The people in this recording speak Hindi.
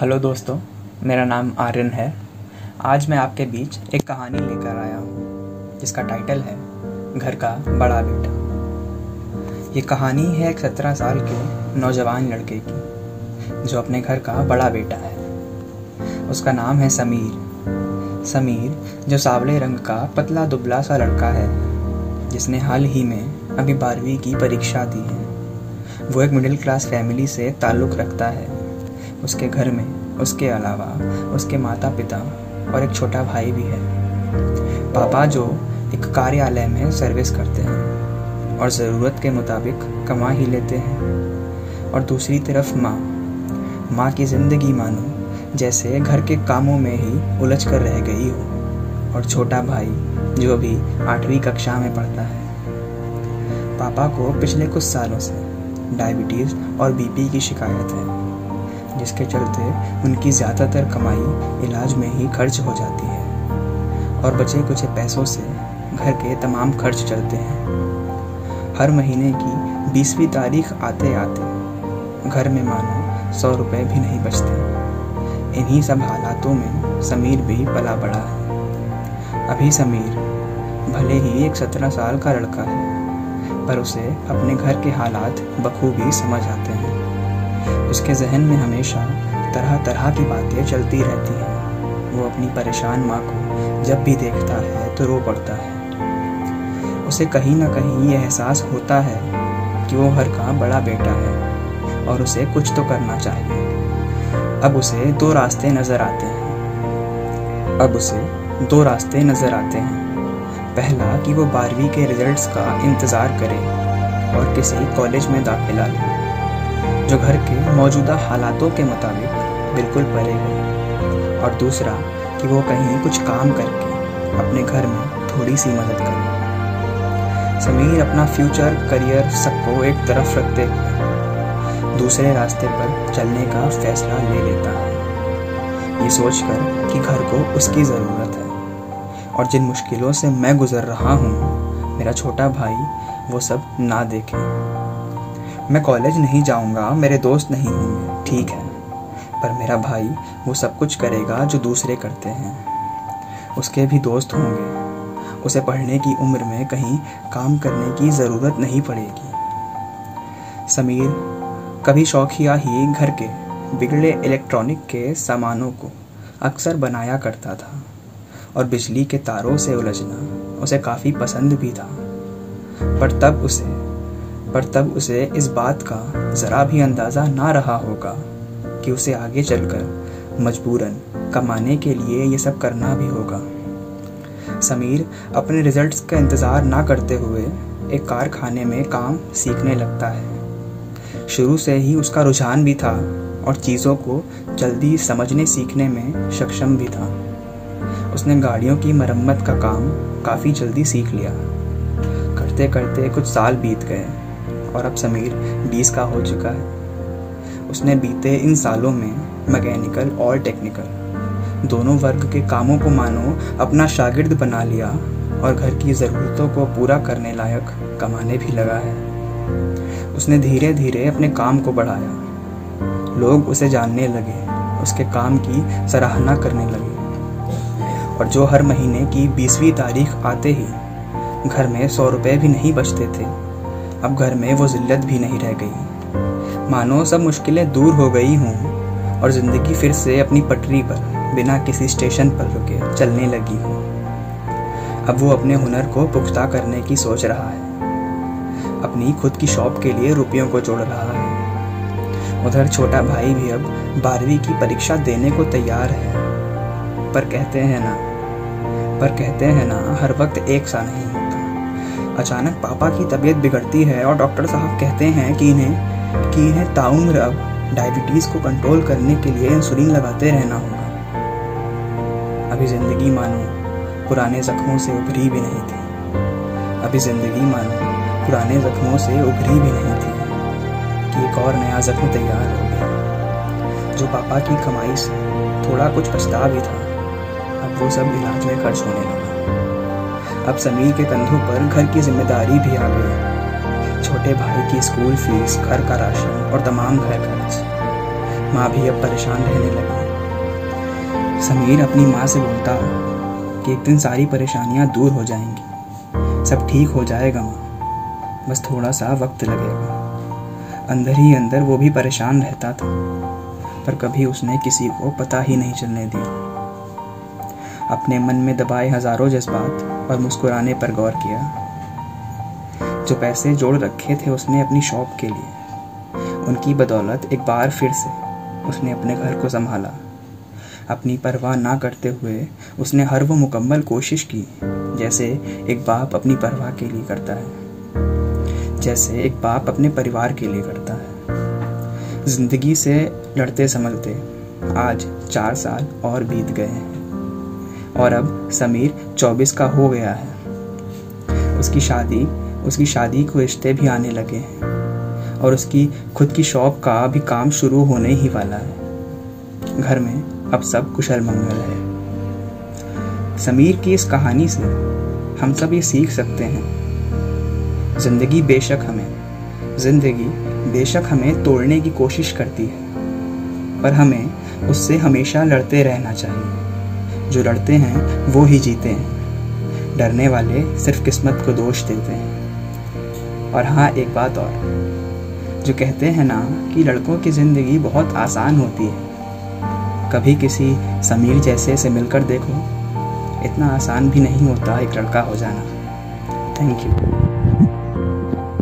हेलो दोस्तों, मेरा नाम आर्यन है। आज मैं आपके बीच एक कहानी लेकर आया हूँ, जिसका टाइटल है, घर का बड़ा बेटा। ये कहानी है एक सत्रह साल के नौजवान लड़के की, जो अपने घर का बड़ा बेटा है। उसका नाम है समीर। समीर, जो सावले रंग का पतला दुबला सा लड़का है, जिसने हाल ही में अभी बारहवीं की परीक्षा दी है। वो एक मिडिल क्लास फैमिली से ताल्लुक़ रखता है। उसके घर में, उसके अलावा उसके माता पिता और एक छोटा भाई भी है। पापा जो एक कार्यालय में सर्विस करते हैं और ज़रूरत के मुताबिक कमा ही लेते हैं। और दूसरी तरफ़ माँ माँ की ज़िंदगी मानो जैसे घर के कामों में ही उलझ कर रह गई हो। और छोटा भाई जो अभी आठवीं कक्षा में पढ़ता है। पापा को पिछले कुछ सालों से डायबिटीज़ और बीपी की शिकायत है। जिसके चलते उनकी ज़्यादातर कमाई इलाज में ही खर्च हो जाती है और बचे कुछ पैसों से घर के तमाम खर्च चलते हैं। हर महीने की बीसवीं तारीख आते आते घर में मानो सौ रुपए भी नहीं बचते। इन्हीं सब हालातों में समीर भी पला बड़ा है। अभी समीर भले ही एक सत्रह साल का लड़का है, पर उसे अपने घर के हालात बखूबी समझ आते हैं। उसके जहन में हमेशा तरह तरह की बातें चलती रहती हैं। वो अपनी परेशान माँ को जब भी देखता है तो रो पड़ता है। उसे कहीं ना कहीं ये एहसास होता है कि वो हर का बड़ा बेटा है और उसे कुछ तो करना चाहिए। अब उसे दो रास्ते नज़र आते हैं। अब उसे दो रास्ते नज़र आते हैं। पहला कि वो बारहवीं के रिजल्ट्स का इंतज़ार करे और किसी कॉलेज में दाखिला ले। जो घर के मौजूदा हालातों के मुताबिक बिल्कुल परे है। और दूसरा, कि वो कहीं कुछ काम करके अपने घर में थोड़ी सी मदद करे। समीर अपना फ्यूचर, करियर सबको एक तरफ़ रखते दूसरे रास्ते पर चलने का फैसला ले लेता है। ये सोचकर कि घर को उसकी ज़रूरत है। और जिन मुश्किलों से मैं गुज़र रहा हूँ, मेरा छोटा भाई वो सब ना देखे। मैं कॉलेज नहीं जाऊँगा, मेरे दोस्त नहीं होंगे, ठीक है? पर मेरा भाई वो सब कुछ करेगा जो दूसरे करते हैं। उसके भी दोस्त होंगे। उसे पढ़ने की उम्र में कहीं काम करने की ज़रूरत नहीं पड़ेगी। समीर, कभी शौकिया ही घर के बिगड़े इलेक्ट्रॉनिक के सामानों को अक्सर बनाया करता था और बिजली के तारों से उलझना उसे काफ़ी पसंद भी था। पर तब उसे पर तब उसे इस बात का ज़रा भी अंदाज़ा ना रहा होगा कि उसे आगे चलकर मजबूरन कमाने के लिए ये सब करना भी होगा। समीर अपने रिजल्ट्स का इंतज़ार ना करते हुए एक कारखाने में काम सीखने लगता है। शुरू से ही उसका रुझान भी था और चीज़ों को जल्दी समझने सीखने में सक्षम भी था। उसने गाड़ियों की मरम्मत का काम काफ़ी जल्दी सीख लिया। करते करते कुछ साल बीत गए। और अब समीर बीस का हो चुका है। उसने बीते इन सालों में मैकेनिकल और टेक्निकल दोनों वर्ग के कामों को मानो, अपना शागिर्द बना लिया और घर की ज़रूरतों को पूरा करने लायक कमाने भी लगा है। उसने धीरे धीरे अपने काम को बढ़ाया। लोग उसे जानने लगे, उसके काम की सराहना करने लगे। और जो हर महीने की बीसवीं तारीख आते ही घर में सौ रुपए भी नहीं बचते थे। अब घर में वो जिल्लत भी नहीं रह गई। मानो सब मुश्किलें दूर हो गई हों और ज़िंदगी फिर से अपनी पटरी पर, बिना किसी स्टेशन पर रुके चलने लगी हो। अब वो अपने हुनर को पुख्ता करने की सोच रहा है। अपनी खुद की शॉप के लिए रुपयों को जोड़ रहा है। उधर छोटा भाई भी अब बारहवीं की परीक्षा देने को तैयार है। पर कहते हैं ना, पर कहते हैं ना, हर वक्त एक सा नहीं। अचानक पापा की तबीयत बिगड़ती है और डॉक्टर साहब कहते हैं कि इन्हें कि इन्हें ताउम्र अब डायबिटीज़ को कंट्रोल करने के लिए इंसुलिन लगाते रहना होगा। अभी ज़िंदगी मानो, पुराने ज़ख्मों से उभरी भी नहीं थी। अभी ज़िंदगी मानो, पुराने ज़ख्मों से उभरी भी नहीं थी। कि एक और नया ज़ख्म तैयार हो गया। जो पापा की कमाई से थोड़ा कुछ पछता भी था, अब वो सब इलाज में खर्च होने लगा। अब समीर के कंधों पर घर की ज़िम्मेदारी भी आ गई। छोटे भाई की स्कूल फ़ीस, घर का राशन और तमाम घर खर्च। माँ भी अब परेशान रहने लगी। समीर अपनी माँ से बोलता, कि एक दिन सारी परेशानियाँ दूर हो जाएँगी। सब ठीक हो जाएगा, माँ। बस थोड़ा सा वक्त लगेगा। अंदर ही अंदर वो भी परेशान रहता था, पर कभी उसने किसी को पता ही नहीं चलने दिया। अपने मन में दबाए हज़ारों जज्बात और मुस्कुराने पर गौर किया। जो पैसे जोड़ रखे थे उसने अपनी शॉप के लिए। उनकी बदौलत एक बार फिर से उसने अपने घर को संभाला। अपनी परवाह ना करते हुए उसने हर वो मुकम्मल कोशिश की, जैसे एक बाप अपनी परवाह के लिए करता है, जैसे एक बाप अपने परिवार के लिए करता है। ज़िंदगी से लड़ते संभलते आज चार साल और बीत गए हैं। और अब समीर चौबीस का हो गया है। उसकी शादी उसकी शादी को रिश्ते भी आने लगे हैं और उसकी खुद की शॉप का भी काम शुरू होने ही वाला है। घर में अब सब कुशल मंगल है। समीर की इस कहानी से हम सब ये सीख सकते हैं। ज़िंदगी बेशक हमें, ज़िंदगी बेशक हमें तोड़ने की कोशिश करती है, पर हमें उससे हमेशा लड़ते रहना चाहिए। जो लड़ते हैं, वो ही जीते हैं। डरने वाले सिर्फ़ किस्मत को दोष देते हैं। और हाँ एक बात और। जो कहते हैं ना कि लड़कों की ज़िंदगी बहुत आसान होती है। कभी किसी समीर जैसे से मिलकर देखो, इतना आसान भी नहीं होता एक लड़का हो जाना। Thank you